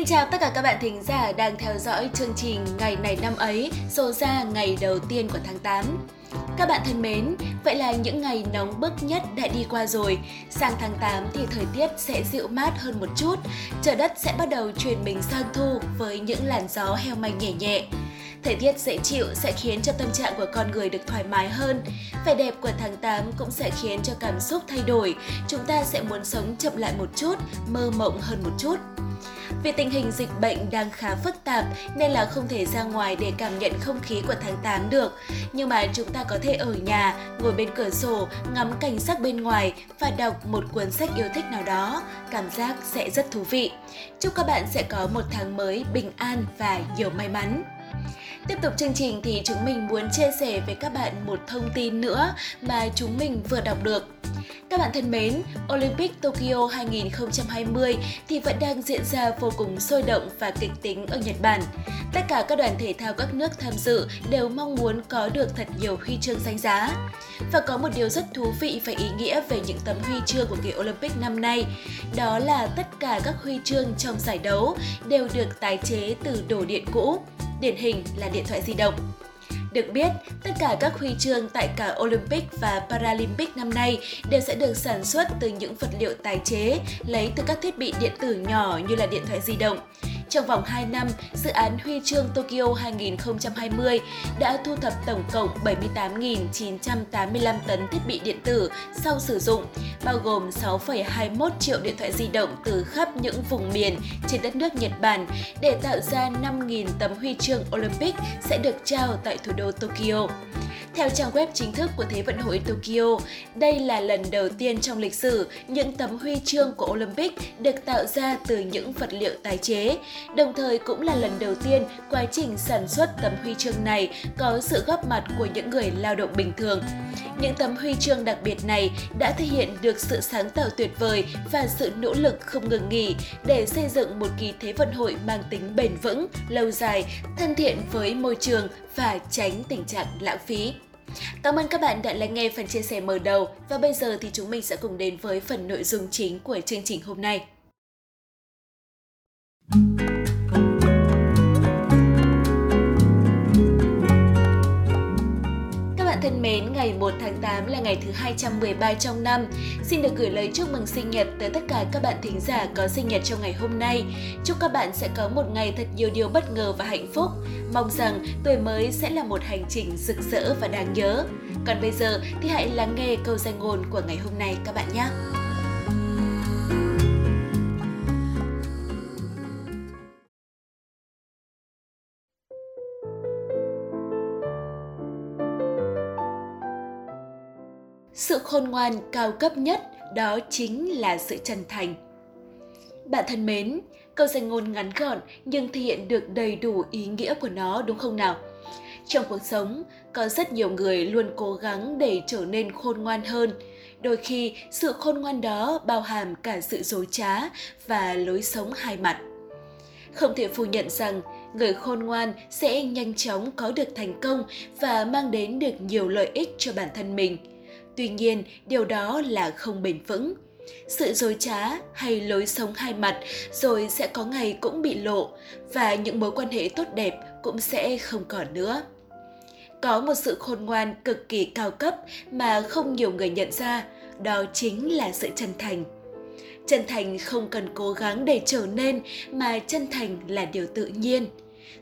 Xin chào tất cả các bạn thính giả đang theo dõi chương trình Ngày này năm ấy, số ra ngày đầu tiên của tháng 8. Các bạn thân mến, vậy là những ngày nóng bức nhất đã đi qua rồi. Sang tháng 8 thì thời tiết sẽ dịu mát hơn một chút, trời đất sẽ bắt đầu chuyển mình sang thu với những làn gió heo may nhẹ nhẹ. Thời tiết dễ chịu sẽ khiến cho tâm trạng của con người được thoải mái hơn. Vẻ đẹp của tháng 8 cũng sẽ khiến cho cảm xúc thay đổi. Chúng ta sẽ muốn sống chậm lại một chút, mơ mộng hơn một chút. Vì tình hình dịch bệnh đang khá phức tạp nên là không thể ra ngoài để cảm nhận không khí của tháng 8 được. Nhưng mà chúng ta có thể ở nhà, ngồi bên cửa sổ, ngắm cảnh sắc bên ngoài và đọc một cuốn sách yêu thích nào đó. Cảm giác sẽ rất thú vị. Chúc các bạn sẽ có một tháng mới bình an và nhiều may mắn. Tiếp tục chương trình thì chúng mình muốn chia sẻ với các bạn một thông tin nữa mà chúng mình vừa đọc được. Các bạn thân mến, Olympic Tokyo 2020 thì vẫn đang diễn ra vô cùng sôi động và kịch tính ở Nhật Bản. Tất cả các đoàn thể thao các nước tham dự đều mong muốn có được thật nhiều huy chương danh giá. Và có một điều rất thú vị và ý nghĩa về những tấm huy chương của kỳ Olympic năm nay, đó là tất cả các huy chương trong giải đấu đều được tái chế từ đồ điện cũ, điển hình là điện thoại di động. Được biết, tất cả các huy chương tại cả Olympic và Paralympic năm nay đều sẽ được sản xuất từ những vật liệu tái chế, lấy từ các thiết bị điện tử nhỏ như là điện thoại di động. Trong vòng 2 năm, dự án Huy chương Tokyo 2020 đã thu thập tổng cộng 78.985 tấn thiết bị điện tử sau sử dụng, bao gồm 6,21 triệu điện thoại di động từ khắp những vùng miền trên đất nước Nhật Bản để tạo ra 5.000 tấm huy chương Olympic sẽ được trao tại thủ đô Tokyo. Theo trang web chính thức của Thế vận hội Tokyo, đây là lần đầu tiên trong lịch sử những tấm huy chương của Olympic được tạo ra từ những vật liệu tái chế, đồng thời cũng là lần đầu tiên quá trình sản xuất tấm huy chương này có sự góp mặt của những người lao động bình thường. Những tấm huy chương đặc biệt này đã thể hiện được sự sáng tạo tuyệt vời và sự nỗ lực không ngừng nghỉ để xây dựng một kỳ Thế vận hội mang tính bền vững, lâu dài, thân thiện với môi trường và tránh tình trạng lãng phí. Cảm ơn các bạn đã lắng nghe phần chia sẻ mở đầu và bây giờ thì chúng mình sẽ cùng đến với phần nội dung chính của chương trình hôm nay. 1 tháng 8 là ngày thứ 213 trong năm. Xin được gửi lời chúc mừng sinh nhật tới tất cả các bạn thính giả có sinh nhật trong ngày hôm nay. Chúc các bạn sẽ có một ngày thật nhiều điều bất ngờ và hạnh phúc. Mong rằng tuổi mới sẽ là một hành trình rực rỡ và đáng nhớ. Còn bây giờ thì hãy lắng nghe câu danh ngôn của ngày hôm nay các bạn nhé. Khôn ngoan cao cấp nhất, đó chính là sự chân thành. Bạn thân mến, câu danh ngôn ngắn gọn nhưng thể hiện được đầy đủ ý nghĩa của nó, đúng không nào? Trong cuộc sống, có rất nhiều người luôn cố gắng để trở nên khôn ngoan hơn. Đôi khi, sự khôn ngoan đó bao hàm cả sự dối trá và lối sống hai mặt. Không thể phủ nhận rằng người khôn ngoan sẽ nhanh chóng có được thành công và mang đến được nhiều lợi ích cho bản thân mình. Tuy nhiên, điều đó là không bền vững. Sự dối trá hay lối sống hai mặt rồi sẽ có ngày cũng bị lộ và những mối quan hệ tốt đẹp cũng sẽ không còn nữa. Có một sự khôn ngoan cực kỳ cao cấp mà không nhiều người nhận ra, đó chính là sự chân thành. Chân thành không cần cố gắng để trở nên mà chân thành là điều tự nhiên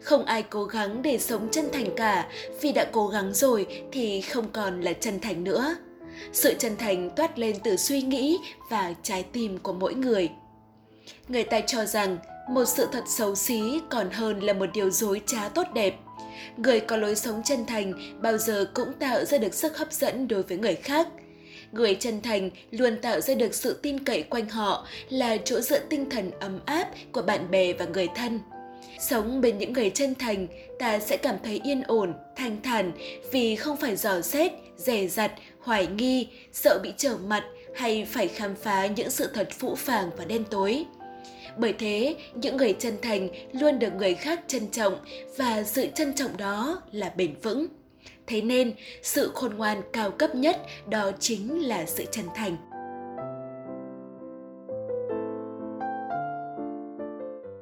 không ai cố gắng để sống chân thành cả vì đã cố gắng rồi thì không còn là chân thành nữa sự chân thành toát lên từ suy nghĩ và trái tim của mỗi người. Người ta cho rằng một sự thật xấu xí còn hơn là một điều dối trá tốt đẹp. Người có lối sống chân thành bao giờ cũng tạo ra được sức hấp dẫn đối với người khác. Người chân thành luôn tạo ra được sự tin cậy quanh họ là chỗ dựa tinh thần ấm áp của bạn bè và người thân. Sống bên những người chân thành, ta sẽ cảm thấy yên ổn, thanh thản vì không phải dò xét, dè dặt hoài nghi, sợ bị trở mặt hay phải khám phá những sự thật phũ phàng và đen tối bởi thế, những người chân thành luôn được người khác trân trọng và sự trân trọng đó là bền vững thế nên, sự khôn ngoan cao cấp nhất đó chính là sự chân thành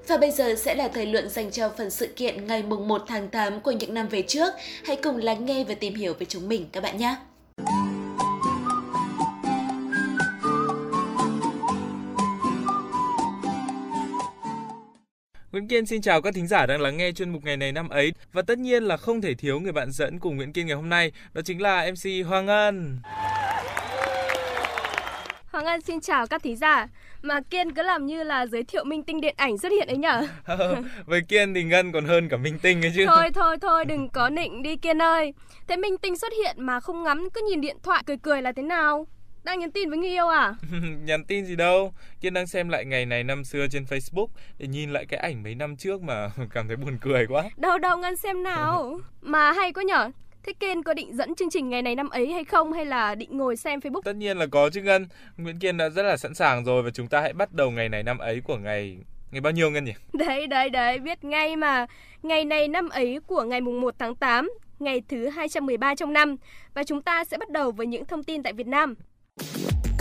Và bây giờ sẽ là thời lượng dành cho phần sự kiện ngày mùng 1 tháng 8 của những năm về trước. Hãy cùng lắng nghe và tìm hiểu về chúng mình, các bạn nhé! Nguyễn Kiên xin chào các thính giả đang lắng nghe chuyên mục ngày này năm ấy và tất nhiên là không thể thiếu người bạn dẫn cùng Nguyễn Kiên ngày hôm nay, đó chính là MC Hoàng Ngân. Hoàng Ngân xin chào các thính giả. Mà Kiên cứ làm như là giới thiệu minh tinh điện ảnh xuất hiện ấy nhở? với Kiên thì Ngân còn hơn cả minh tinh ấy chứ. Thôi thôi thôi đừng có nịnh đi Kiên ơi. Thế minh tinh xuất hiện mà không ngắm cứ nhìn điện thoại cười cười là thế nào? Đang nhắn tin với người yêu à? nhắn tin gì đâu. Kiên đang xem lại ngày này năm xưa trên Facebook để nhìn lại cái ảnh mấy năm trước mà cảm thấy buồn cười quá. Đâu đâu Ngân xem nào. mà hay quá nhở. Thế Kiên có định dẫn chương trình ngày này năm ấy hay không hay là định ngồi xem Facebook? Tất nhiên là có chứ Ngân. Nguyễn Kiên đã rất là sẵn sàng rồi và chúng ta hãy bắt đầu ngày này năm ấy của ngày Ngày bao nhiêu Ngân nhỉ? Đấy, đấy, đấy, biết ngay mà. Ngày này năm ấy của ngày mùng 1 tháng 8, ngày thứ 213 trong năm. Và chúng ta sẽ bắt đầu với những thông tin tại Việt Nam. Thank you.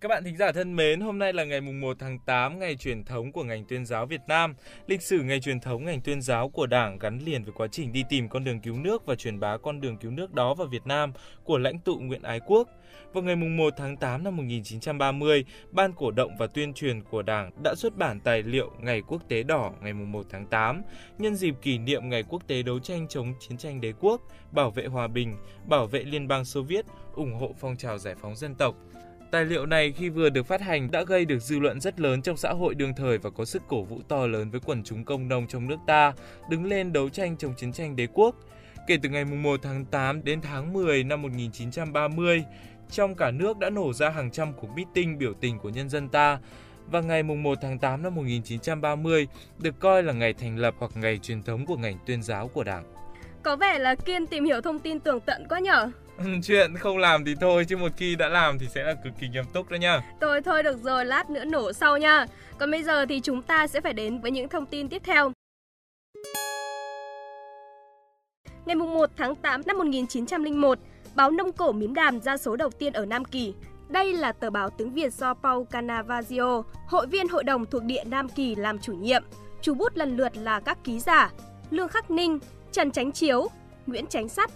Các bạn thính giả thân mến, hôm nay là ngày mùng 1 tháng 8, ngày truyền thống của ngành tuyên giáo Việt Nam. Lịch sử ngày truyền thống ngành tuyên giáo của Đảng gắn liền với quá trình đi tìm con đường cứu nước và truyền bá con đường cứu nước đó vào Việt Nam của lãnh tụ Nguyễn Ái Quốc. Vào ngày mùng 1 tháng 8 năm 1930, Ban cổ động và tuyên truyền của Đảng đã xuất bản tài liệu Ngày Quốc tế đỏ ngày mùng 1 tháng 8, nhân dịp kỷ niệm Ngày Quốc tế đấu tranh chống chiến tranh đế quốc, bảo vệ hòa bình, bảo vệ Liên bang Xô Viết, ủng hộ phong trào giải phóng dân tộc. Tài liệu này khi vừa được phát hành đã gây được dư luận rất lớn trong xã hội đương thời và có sức cổ vũ to lớn với quần chúng công nông trong nước ta, đứng lên đấu tranh chống chiến tranh đế quốc. Kể từ ngày 1 tháng 8 đến tháng 10 năm 1930, trong cả nước đã nổ ra hàng trăm cuộc meeting biểu tình của nhân dân ta, và ngày 1 tháng 8 năm 1930 được coi là ngày thành lập hoặc ngày truyền thống của ngành tuyên giáo của Đảng. Có vẻ là Kiên tìm hiểu thông tin tường tận quá nhở? Chuyện không làm thì thôi chứ một khi đã làm thì sẽ là cực kỳ nghiêm túc đó nha. Thôi thôi được rồi, lát nữa nổ sau nha. Còn bây giờ thì chúng ta sẽ phải đến với những thông tin tiếp theo. Ngày 1 tháng 8 năm 1901, báo Nông Cổ Mím Đàm ra số đầu tiên ở Nam Kỳ. Đây là tờ báo tiếng Việt do Paul Canavazio, hội viên hội đồng thuộc địa Nam Kỳ làm chủ nhiệm. Chủ bút lần lượt là các ký giả Lương Khắc Ninh, Trần tránh Chiếu, Nguyễn tránh Sắt,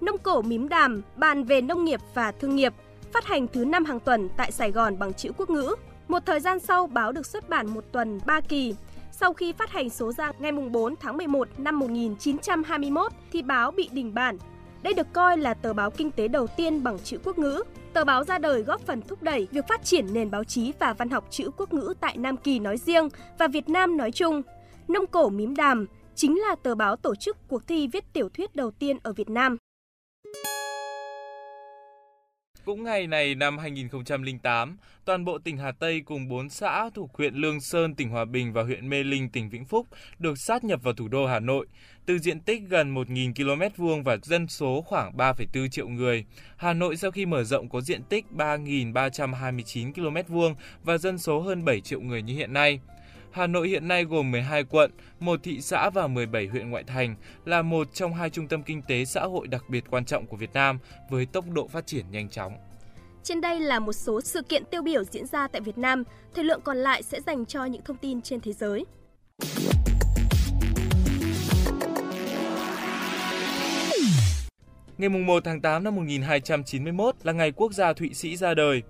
Nông cổ mím đàm bàn về nông nghiệp và thương nghiệp, phát hành thứ năm hàng tuần tại Sài Gòn bằng chữ quốc ngữ. Một thời gian sau, báo được xuất bản một tuần ba kỳ. Sau khi phát hành số ra ngày 4 tháng 11 năm 1921 thì báo bị đình bản. Đây được coi là tờ báo kinh tế đầu tiên bằng chữ quốc ngữ. Tờ báo ra đời góp phần thúc đẩy việc phát triển nền báo chí và văn học chữ quốc ngữ tại Nam Kỳ nói riêng và Việt Nam nói chung. Nông cổ mím đàm chính là tờ báo tổ chức cuộc thi viết tiểu thuyết đầu tiên ở Việt Nam. Cũng ngày này năm 2008, toàn bộ tỉnh Hà Tây cùng 4 xã thuộc huyện Lương Sơn, tỉnh Hòa Bình và huyện Mê Linh, tỉnh Vĩnh Phúc được sát nhập vào thủ đô Hà Nội. Từ diện tích gần 1.000 km vuông và dân số khoảng 3,4 triệu người, Hà Nội sau khi mở rộng có diện tích 3.329 km vuông và dân số hơn 7 triệu người như hiện nay. Hà Nội hiện nay gồm 12 quận, một thị xã và 17 huyện ngoại thành, là một trong hai trung tâm kinh tế xã hội đặc biệt quan trọng của Việt Nam với tốc độ phát triển nhanh chóng. Trên đây là một số sự kiện tiêu biểu diễn ra tại Việt Nam, thời lượng còn lại sẽ dành cho những thông tin trên thế giới. Ngày 1 tháng 8 năm 1291 là ngày quốc gia Thụy Sĩ ra đời.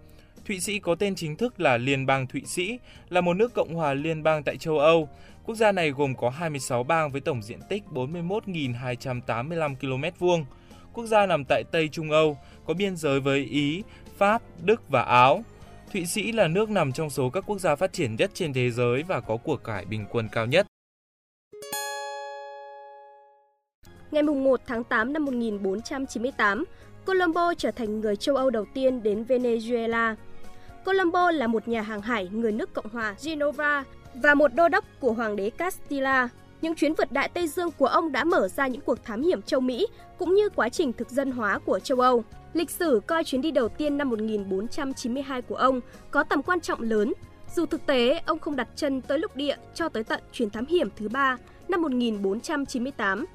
Thụy Sĩ có tên chính thức là Liên bang Thụy Sĩ, là một nước cộng hòa liên bang tại châu Âu. Quốc gia này gồm có 26 bang với tổng diện tích 41.285 km vuông. Quốc gia nằm tại Tây Trung Âu, có biên giới với Ý, Pháp, Đức và Áo. Thụy Sĩ là nước nằm trong số các quốc gia phát triển nhất trên thế giới và có của cải bình quân cao nhất. Ngày 1 tháng 8 năm 1498, Colombo trở thành người châu Âu đầu tiên đến Venezuela. Colombo là một nhà hàng hải người nước Cộng hòa Genova và một đô đốc của Hoàng đế Castilla. Những chuyến vượt đại Tây Dương của ông đã mở ra những cuộc thám hiểm châu Mỹ cũng như quá trình thực dân hóa của châu Âu. Lịch sử coi chuyến đi đầu tiên năm 1492 của ông có tầm quan trọng lớn, dù thực tế ông không đặt chân tới lục địa cho tới tận chuyến thám hiểm thứ ba năm 1498.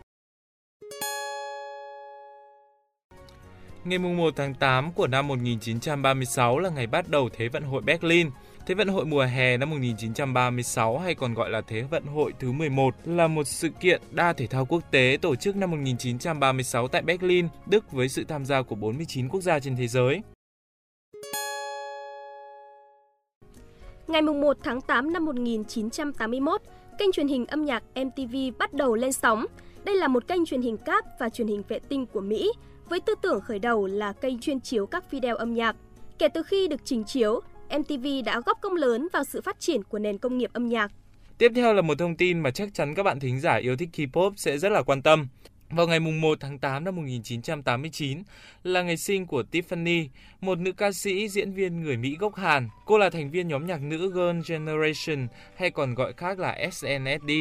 Ngày 1 tháng 8 của năm 1936 là ngày bắt đầu Thế vận hội Berlin. Thế vận hội mùa hè năm 1936 hay còn gọi là Thế vận hội thứ 11 là một sự kiện đa thể thao quốc tế tổ chức năm 1936 tại Berlin, Đức với sự tham gia của 49 quốc gia trên thế giới. Ngày 1 tháng 8 năm 1981, kênh truyền hình âm nhạc MTV bắt đầu lên sóng. Đây là một kênh truyền hình cáp và truyền hình vệ tinh của Mỹ, với tư tưởng khởi đầu là kênh chuyên chiếu các video âm nhạc. Kể từ khi được trình chiếu, MTV đã góp công lớn vào sự phát triển của nền công nghiệp âm nhạc. Tiếp theo là một thông tin mà chắc chắn các bạn thính giả yêu thích K-pop sẽ rất là quan tâm. Vào ngày 1 tháng 8 năm 1989 là ngày sinh của Tiffany, một nữ ca sĩ diễn viên người Mỹ gốc Hàn. Cô là thành viên nhóm nhạc nữ Girl Generation hay còn gọi khác là SNSD,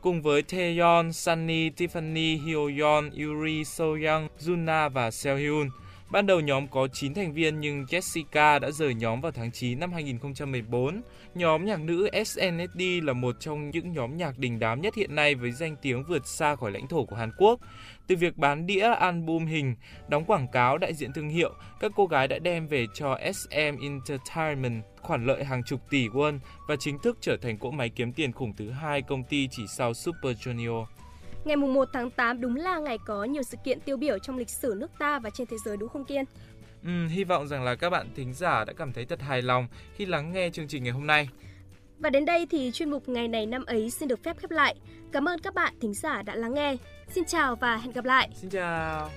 cùng với Taeyeon, Sunny, Tiffany, Hyoyeon, Yuri, Soyoung, Juna và Seohyun. Ban đầu nhóm có 9 thành viên nhưng Jessica đã rời nhóm vào tháng 9 năm 2014. Nhóm nhạc nữ SNSD là một trong những nhóm nhạc đình đám nhất hiện nay với danh tiếng vượt xa khỏi lãnh thổ của Hàn Quốc. Từ việc bán đĩa, album hình, đóng quảng cáo đại diện thương hiệu, các cô gái đã đem về cho SM Entertainment khoản lợi hàng chục tỷ won và chính thức trở thành cỗ máy kiếm tiền khủng thứ hai công ty chỉ sau Super Junior. Ngày 1 tháng 8 đúng là ngày có nhiều sự kiện tiêu biểu trong lịch sử nước ta và trên thế giới đúng không Kiên? Ừ, hy vọng rằng là các bạn thính giả đã cảm thấy thật hài lòng khi lắng nghe chương trình ngày hôm nay. Và đến đây thì chuyên mục ngày này năm ấy xin được phép khép lại. Cảm ơn các bạn thính giả đã lắng nghe. Xin chào và hẹn gặp lại. Xin chào.